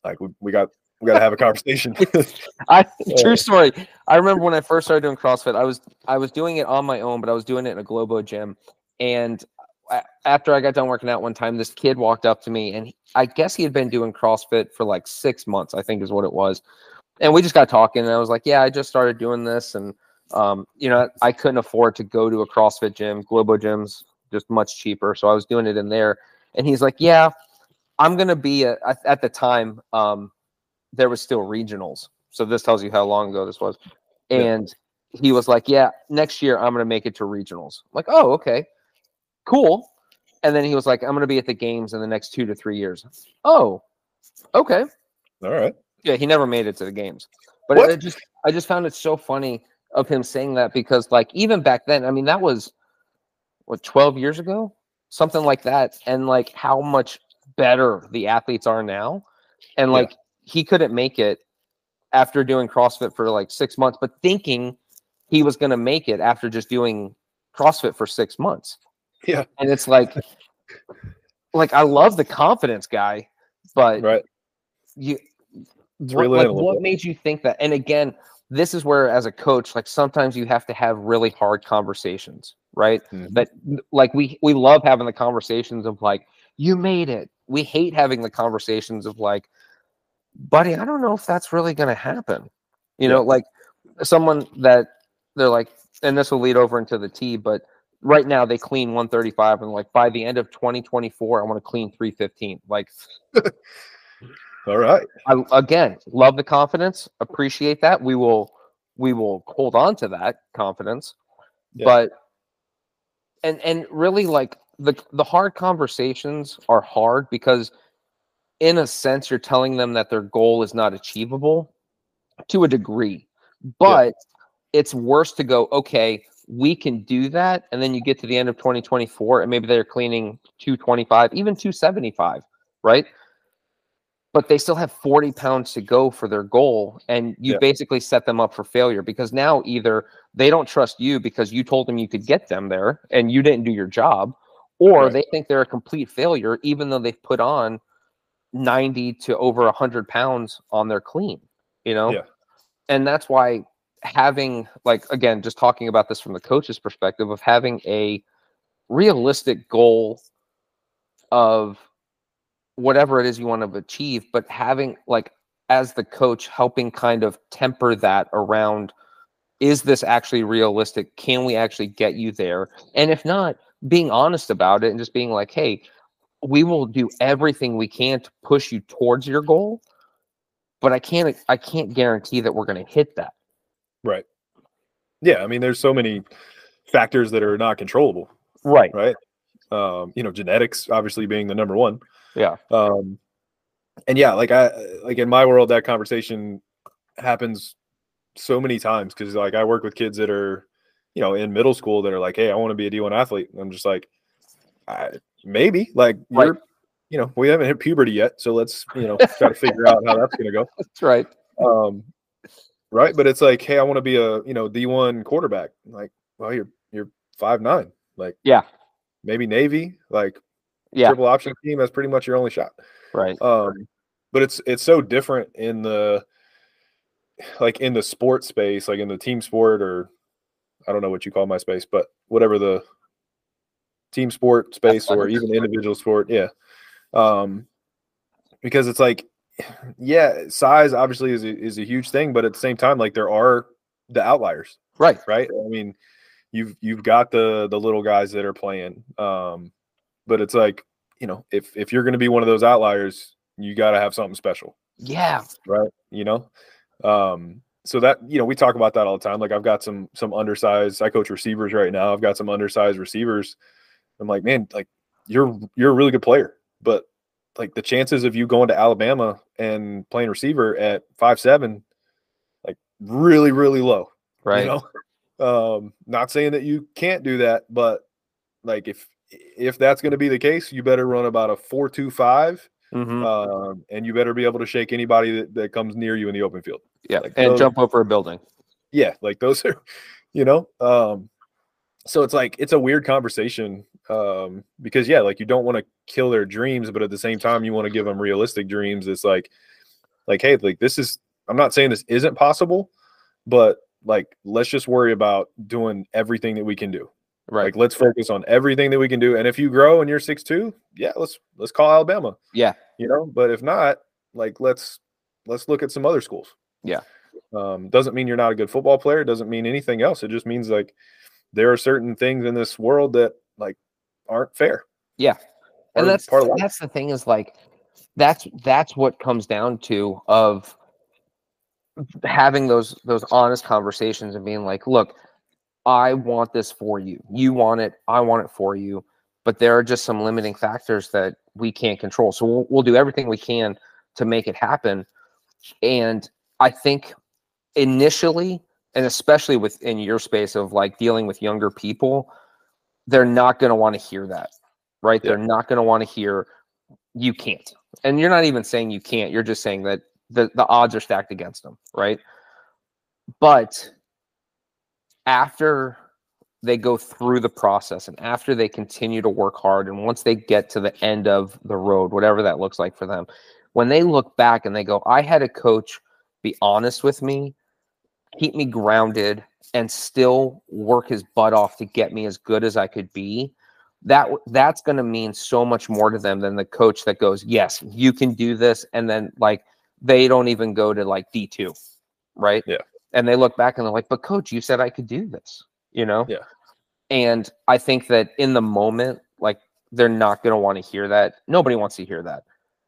like we, we got we got to have a conversation.
I true story. I remember when I first started doing CrossFit, I was I was doing it on my own, but I was doing it in a Globo gym. And after I got done working out one time, this kid walked up to me, and he- I guess he had been doing CrossFit for like six months, I think is what it was. And we just got talking, and I was like, "Yeah, I just started doing this, and um, you know, I couldn't afford to go to a CrossFit gym. Globo gyms just much cheaper, so I was doing it in there." And he's like, "Yeah, I'm gonna be a, at, at the time." Um, there was still regionals. So this tells you how long ago this was. And he was like, "Yeah, next year I'm going to make it to regionals." I'm like, "Oh, okay, cool." And then he was like, "I'm going to be at the games in the next two to three years." Oh, okay.
All right.
Yeah, he never made it to the games. But it, it just I just found it so funny of him saying that because like even back then, I mean that was what 12 years ago, something like that, and like how much better the athletes are now, and
Yeah.
like he couldn't make it after doing CrossFit for like six months, but thinking he was going to make it after just doing CrossFit for six months.
Yeah.
and it's like, like I love the confidence guy, but
Right.
you what, like,
in a little
what made you think that? And again, this is where, as a coach, like sometimes you have to have really hard conversations, right?
Mhm.
That like we we love having the conversations of like, you made it. We hate having the conversations of like, buddy, I don't know if that's really going to happen. You know, like someone that they're like, and this will lead over into the T, but right now they clean 135 and like by the end of 2024, I want to clean 315. Like
All right.
I again love the confidence, appreciate that. We will we will hold on to that confidence.
Yeah.
But and and really like the the hard conversations are hard because in a sense you're telling them that their goal is not achievable to a degree. But it's worse to go, okay, we can do that and then you get to the end of 2024 and maybe they're cleaning 225, even 275, right? but they still have 40 pounds to go for their goal and you
Yeah.
basically set them up for failure because now either they don't trust you because you told them you could get them there and you didn't do your job or
Right.
they think they're a complete failure even though they've put on 90 to over 100 pounds on their clean you know
Yeah.
and that's why having like again just talking about this from the coach's perspective of having a realistic goal of whatever it is you want to achieve, but having like as the coach helping kind of temper that around is this actually realistic? Can we actually get you there? And if not, being honest about it and just being like, hey, we will do everything we can to push you towards your goal, but I can't I can't guarantee that we're going to hit that.
Right. Yeah. I mean, there's so many factors that are not controllable,
Right.
right? Um, you know, genetics obviously being the number one.
Yeah.
Um, and yeah, like I like in my world, that conversation happens so many times because like I work with kids that are, you know, in middle school that are like, "Hey, I want to be a D1 athlete." And I'm just like, I, maybe like
Right.
you're, you know, we haven't hit puberty yet, so let's you know try to figure out how that's gonna go.
That's right.
Um, right, but it's like, hey, I want to be a you know D1 quarterback. Like, well, you're you're five nine. Like,
Yeah.
maybe Navy. Like,
Yeah.
triple option team. That's pretty much your only shot.
Right.
Um, but it's it's so different in the like in the sport space, like in the team sport, or I don't know what you call my space, but whatever the team sport space or even individual sport, yeah. Um, because it's like, yeah, size obviously is a, is a huge thing, but at the same time, like there are the outliers,
Right.
right? I mean, you've you've got the the little guys that are playing, um, but it's like you know, if if you're going to be one of those outliers, you got to have something special,
Yeah.
right? You know, um, so that you know we talk about that all the time. Like I've got some some undersized. I coach receivers right now. I've got some undersized receivers. I'm like, man, like you're you're a really good player, but like the chances of you going to Alabama and playing receiver at five seven, like really really low.
Right.
You know, um, not saying that you can't do that, but like if if that's going to be the case, you better run about a four two five,
Mhm.
um, and you better be able to shake anybody that, that comes near you in the open field.
yeah.
like
and
those-
jump over a building.
Yeah, like those are, you know, um, so it's like it's a weird conversation um, because yeah, like you don't want to kill their dreams, but at the same time you want to give them realistic dreams. It's like, like hey, like this is. I'm not saying this isn't possible, but like let's just worry about doing everything that we can do.
Right.
Like let's focus on everything that we can do. And if you grow and you're six two, yeah, let's let's call Alabama.
yeah.
You know, but if not, like let's let's look at some other schools.
Yeah.
Um, doesn't mean you're not a good football player. Doesn't mean anything else. It just means like there are certain things in this world that like aren't fair.
Yeah. And that's
part of
that's the thing is like that's that's what comes down to of having those those honest conversations and being like, look, I want this for you. You want it. I want it for you. But there are just some limiting factors that we can't control. So we'll, we'll do everything we can to make it happen. And I think initially, and especially within your space of like dealing with younger people, they're not going to want to hear that, right? Yeah. They're not going to want to hear you can't. And you're not even saying you can't. You're just saying that the, the odds are stacked against them, right? But after they go through the process and after they continue to work hard and once they get to the end of the road whatever that looks like for them when they look back and they go i had a coach be honest with me keep me grounded and still work his butt off to get me as good as i could be that that's going to mean so much more to them than the coach that goes yes you can do this and then like they don't even go to like d2 right
yeah
and they look back and they're like but coach you said i could do this you know?
Yeah.
And I think that in the moment, like they're not going to want to hear that. Nobody wants to hear that.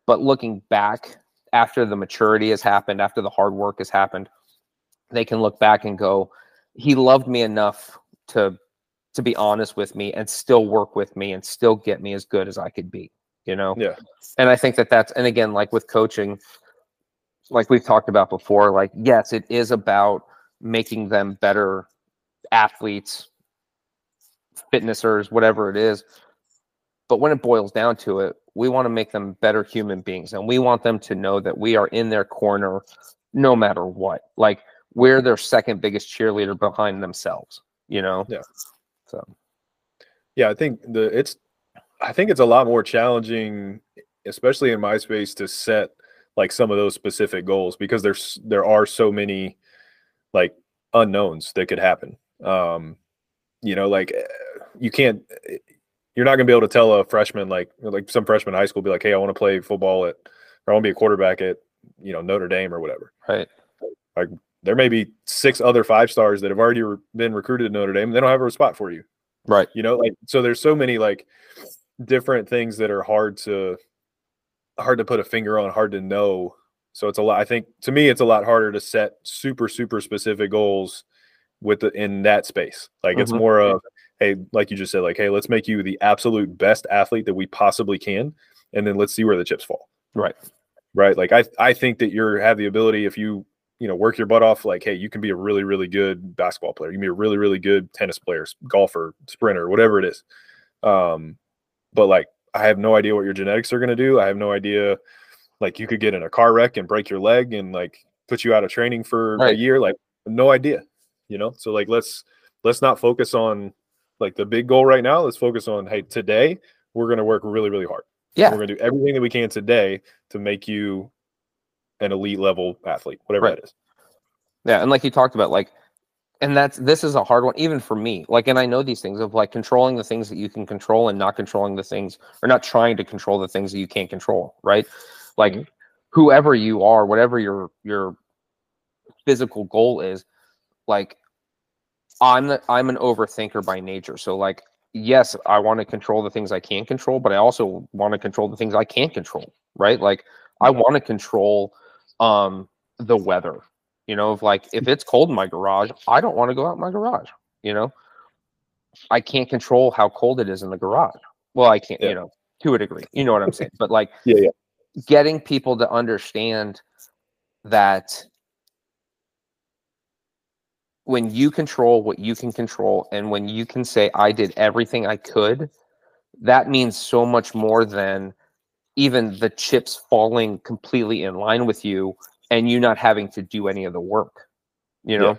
But looking back after the maturity has happened, after the hard work has happened, they can look back and go, he loved me enough to to be honest with me and still work with me and still get me as good as I could be, you know?
Yeah.
And I think that that's, and again, like with coaching, like we've talked about before, like, yes, it is about making them better athletes, fitnessers, whatever it is. But when it boils down to it, we want to make them better human beings and we want them to know that we are in their corner no matter what. Like we're their second biggest cheerleader behind themselves, you know?
Yeah.
So
yeah, I think the it's I think it's a lot more challenging, especially in my space, to set like some of those specific goals because there's there are so many like unknowns that could happen. Um, you know, like eh, you can't, eh, you're not going to be able to tell a freshman, like, like some freshman in high school, be like, hey, I want to play football at, or I want to be a quarterback at, you know, Notre Dame or whatever.
Right.
Like there may be six other five stars that have already re- been recruited to Notre Dame. They don't have a spot for you.
Right.
You know, like, so there's so many like different things that are hard to, hard to put a finger on, hard to know. So it's a lot. I think to me, it's a lot harder to set super, super specific goals with the, in that space. Like mm-hmm. it's more of hey, like you just said, like hey, let's make you the absolute best athlete that we possibly can, and then let's see where the chips fall.
Right.
Right. Like I I think that you're have the ability if you you know work your butt off like hey you can be a really really good basketball player. You can be a really really good tennis player golfer sprinter whatever it is. Um but like i have no idea what your genetics are going to do. I have no idea like you could get in a car wreck and break your leg and like put you out of training for right. a year like no idea you know? So like let's let's not focus on like the big goal right now. Let's focus on hey today we're going to work really really hard.
Yeah.
We're going to do everything that we can today to make you an elite level athlete whatever right. that is
yeah and like you talked about like and that's this is a hard one even for me like and i know these things of like controlling the things that you can control and not controlling the things or not trying to control the things that you can't control right like mm-hmm. whoever you are whatever your your physical goal is like I'm the, I'm an overthinker by nature. So like yes, I want to control the things I can control, but I also want to control the things I can't control, right? Like I want to control um the weather. You know, if like if it's cold in my garage, I don't want to go out in my garage, you know? I can't control how cold it is in the garage. Well, I can't, yeah. you know, to a degree. You know what I'm saying? But like
yeah, yeah.
getting people to understand that when you control what you can control and when you can say i did everything i could that means so much more than even the chips falling completely in line with you and you not having to do any of the work you know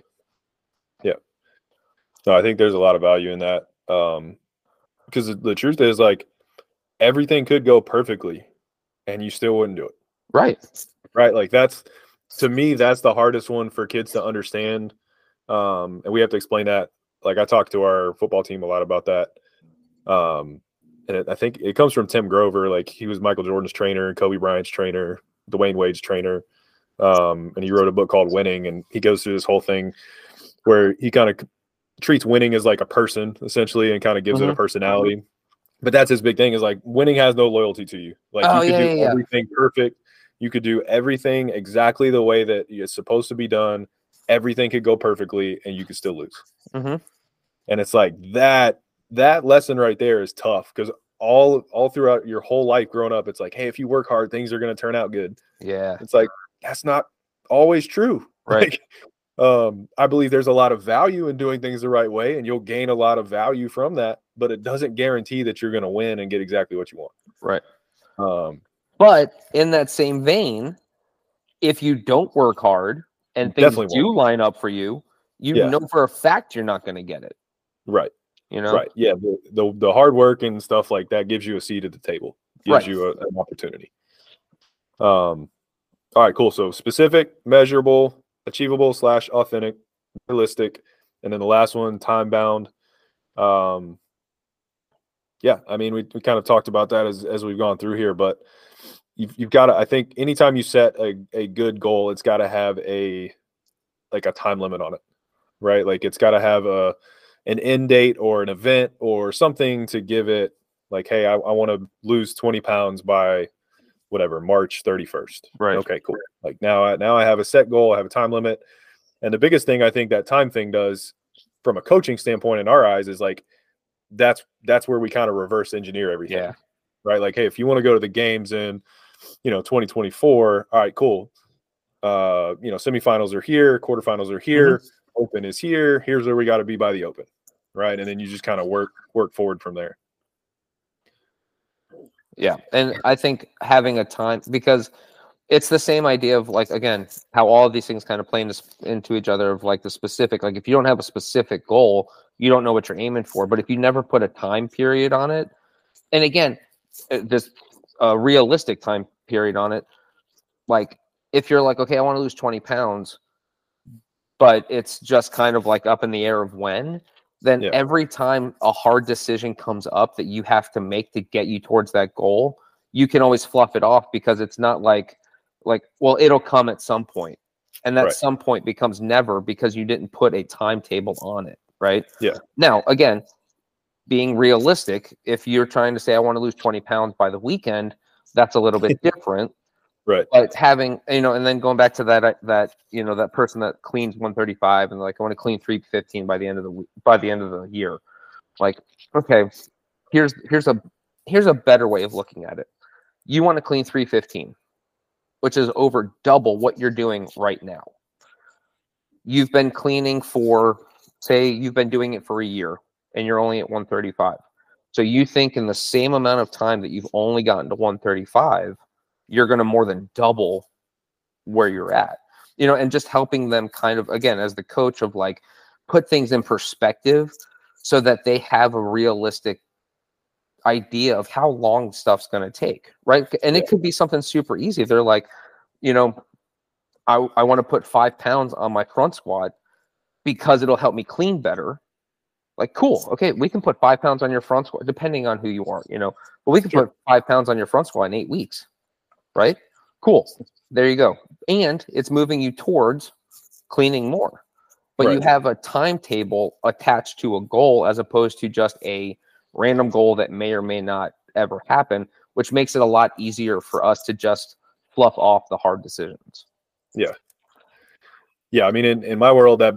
yeah, yeah. no i think there's a lot of value in that um because the truth is like everything could go perfectly and you still wouldn't do it
right
right like that's to me that's the hardest one for kids to understand um, and we have to explain that. Like I talked to our football team a lot about that. Um, and it, I think it comes from Tim Grover. Like he was Michael Jordan's trainer, Kobe Bryant's trainer, Dwyane Wade's trainer. Um, and he wrote a book called Winning, and he goes through this whole thing where he kind of treats winning as like a person essentially, and kind of gives mm-hmm. it a mm-hmm. personality. But that's his big thing is like winning has no loyalty to you. Like
oh,
you can
yeah,
do
yeah,
everything perfect, you could do everything exactly the way that it's supposed to be done. Everything could go perfectly, and you could still lose.
Mhm.
And it's like that that lesson right there is tough because all all throughout your whole life growing up, it's like, hey, if you work hard, things are going to turn out good.
Yeah.
It's like that's not always true.
Right.
Like, um, I believe there's a lot of value in doing things the right way, and you'll gain a lot of value from that. But it doesn't guarantee that you're going to win and get exactly what you want.
Right.
Um,
But in that same vein, if you don't work hard and things do
won't.
line up for you, you
Yeah.
know for a fact you're not going to get it.
right.
You know.
Right. Yeah. The, the the hard work and stuff like that gives you a seat at the table. Gives
Right.
you a, an opportunity. Um. All right. Cool. So specific, measurable, achievable slash authentic, realistic, and then the last one, time bound. Um. Yeah. I mean, we we kind of talked about that as as we've gone through here, but you've you've got to. I think anytime you set a a good goal, it's got to have a like a time limit on it, right? Like it's got to have a an end date or an event or something to give it like, hey, I, I want to lose 20 pounds by whatever, March 31st.
Right.
Okay, cool. Like now I now I have a set goal, I have a time limit. And the biggest thing I think that time thing does from a coaching standpoint in our eyes is like that's that's where we kind of reverse engineer everything.
Yeah.
Right. Like, hey, if you want to go to the games in, you know, 2024, all right, cool. Uh, you know, semifinals are here, quarterfinals are here, open is here. Here's where we got to be by the open. Right. And then you just kind of work work forward from there.
Yeah. And I think having a time because it's the same idea of like again how all of these things kind of play into, into each other of like the specific like if you don't have a specific goal you don't know what you're aiming for but if you never put a time period on it and again uh, this a realistic time period on it like if you're like okay i want to lose 20 pounds but it's just kind of like up in the air of when then
Yeah.
every time a hard decision comes up that you have to make to get you towards that goal you can always fluff it off because it's not like like well it'll come at some point and that
Right.
some point becomes never because you didn't put a timetable on it right
Yeah.
now again being realistic if you're trying to say i want to lose 20 pounds by the weekend that's a little bit different
Right.
but having you know and then going back to that uh, that you know that person that cleans 135 and like i want to clean 315 by the end of the week by the end of the year. Like okay here's here's a here's a better way of looking at it. You want to clean 315 which is over double what you're doing right now. You've been cleaning for say you've been doing it for a year and you're only at 135 so you think in the same amount of time that you've only gotten to 135 you're going to more than double where you're at you know and just helping them kind of again as the coach of like put things in perspective so that they have a realistic idea of how long stuff's going to take right? And it could be something super easy. They're like you know i, I want to put five pounds on my front squat because it'll help me clean better. Like cool okay we can put five pounds on your front squat depending on who you are you know but we can
Sure.
put five pounds on your front squat in eight weeks right cool there you go and it's moving you towards cleaning more but you have a timetable attached to a goal as opposed to just a random goal that may or may not ever happen which makes it a lot easier for us to just fluff off the hard decisions
Yeah. Yeah. I mean, in, in my world, that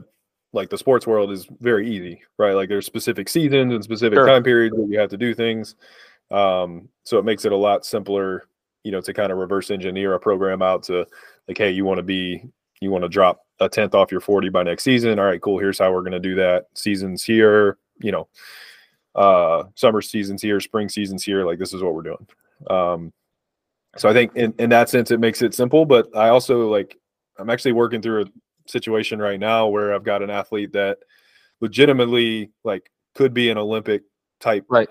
like the sports world is very easy, right? Like there's specific seasons and specific
Sure.
time periods that you have to do things. Um, so it makes it a lot simpler, you know, to kind of reverse engineer a program out to like, hey, you want to be, you want to drop a tenth off your 40 by next season. All right, cool. Here's how we're going to do that. Seasons here, you know, uh, summer seasons here, spring seasons here. Like this is what we're doing. Um, so I think in, in that sense, it makes it simple, but I also like, I'm actually working through a situation right now where I've got an athlete that legitimately like could be an Olympic type
Right.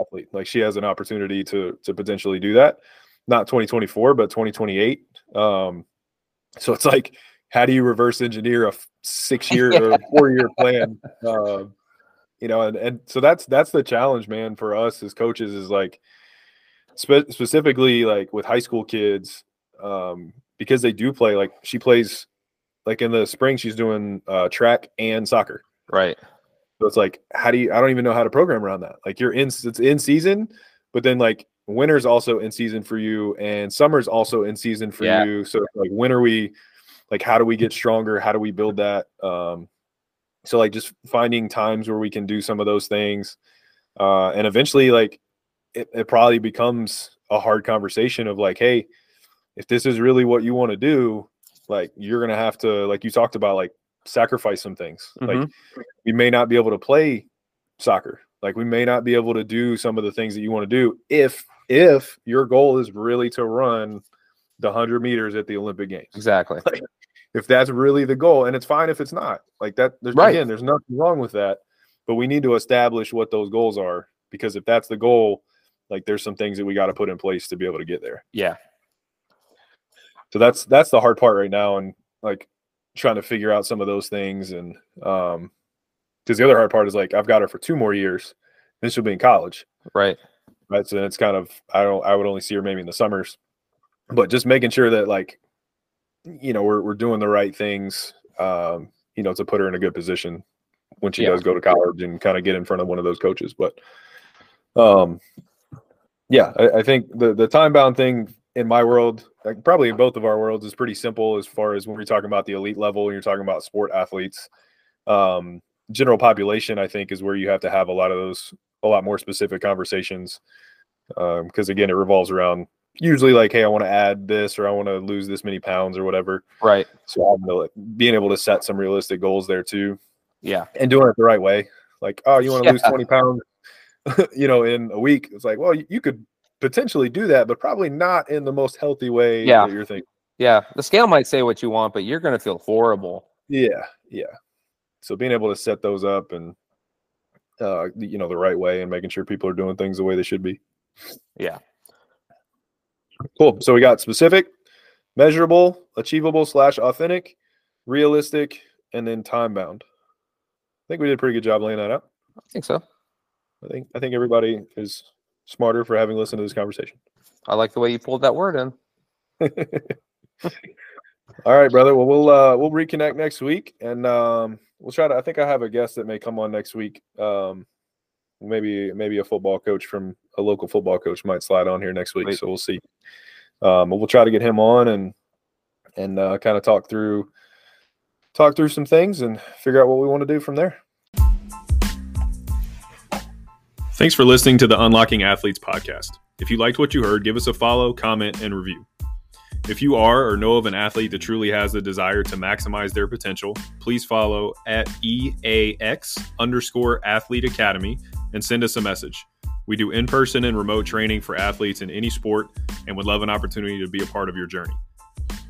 athlete. Like she has an opportunity to to potentially do that. Not 2024, but 2028. Um, so it's like, how do you reverse engineer a six year or four year plan? Um, you know, and and so that's that's the challenge, man, for us as coaches is like spe- specifically like with high school kids, um, because they do play like she plays like in the spring she's doing uh, track and soccer.
right
So it's like, how do you? I don't even know how to program around that. Like you're in, it's in season, but then like winter's also in season for you and summer's also in season for
Yeah.
you. So like when are we like how do we get stronger? How do we build that? Um so like just finding times where we can do some of those things. Uh and eventually like it, it probably becomes a hard conversation of like, hey, if this is really what you want to do, like you're gonna have to, like you talked about, like sacrifice some things. Like
Mhm.
we may not be able to play soccer. Like we may not be able to do some of the things that you want to do if if your goal is really to run the hundred meters at the Olympic Games.
Exactly.
If that's really the goal, and it's fine if it's not. Like that, there's
Right.
again, there's nothing wrong with that. But we need to establish what those goals are because if that's the goal, like there's some things that we got to put in place to be able to get there.
Yeah.
So that's that's the hard part right now, and like trying to figure out some of those things. And um, because the other hard part is like I've got her for two more years, then she'll be in college,
Right.
Right? So it's kind of I don't I would only see her maybe in the summers, but just making sure that like you know we're we're doing the right things, um, you know, to put her in a good position when she
Yeah.
does go to college and kind of get in front of one of those coaches. But um, yeah, I, I think the the time bound thing in my world, like probably in both of our worlds, is pretty simple as far as when we're talking about the elite level and you're talking about sport athletes. Um, general population, I think, is where you have to have a lot of those, a lot more specific conversations. Um, because again, it revolves around usually like, hey, I want to add this or I want to lose this many pounds or whatever.
Right.
So like, being able to set some realistic goals there too
Yeah.
and doing it the right way. Like, oh, you want to lose 20 pounds, you know, in a week. It's like, well, you, could potentially do that, but probably not in the most healthy way
Yeah.
that you're thinking.
Yeah. The scale might say what you want, but you're going to feel horrible.
Yeah, yeah. So being able to set those up and uh, you know, the right way and making sure people are doing things the way they should be.
Yeah.
Cool. So we got specific, measurable, achievable slash authentic, realistic, and then time bound. I think we did a pretty good job laying that out.
I think so.
I think I think everybody is smarter for having listened to this conversation.
I like the way you pulled that word in.
All right, brother. Well, we'll uh, we'll reconnect next week, and um, we'll try to. I think I have a guest that may come on next week. Um, maybe maybe a football coach from a local football coach might slide on here next week.
Sweet.
So we'll see. Um, but we'll try to get him on and and uh, kind of talk through talk through some things and figure out what we want to do from there.
Thanks for listening to the Unlocking Athletes podcast. If you liked what you heard, give us a follow, comment, and review. If you are or know of an athlete that truly has the desire to maximize their potential, please follow at EAX underscore athlete academy and send us a message. We do in person and remote training for athletes in any sport and would love an opportunity to be a part of your journey.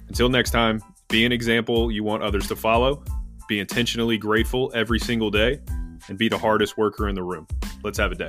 Until next time, be an example you want others to follow, be intentionally grateful every single day, and be the hardest worker in the room. Let's have a day.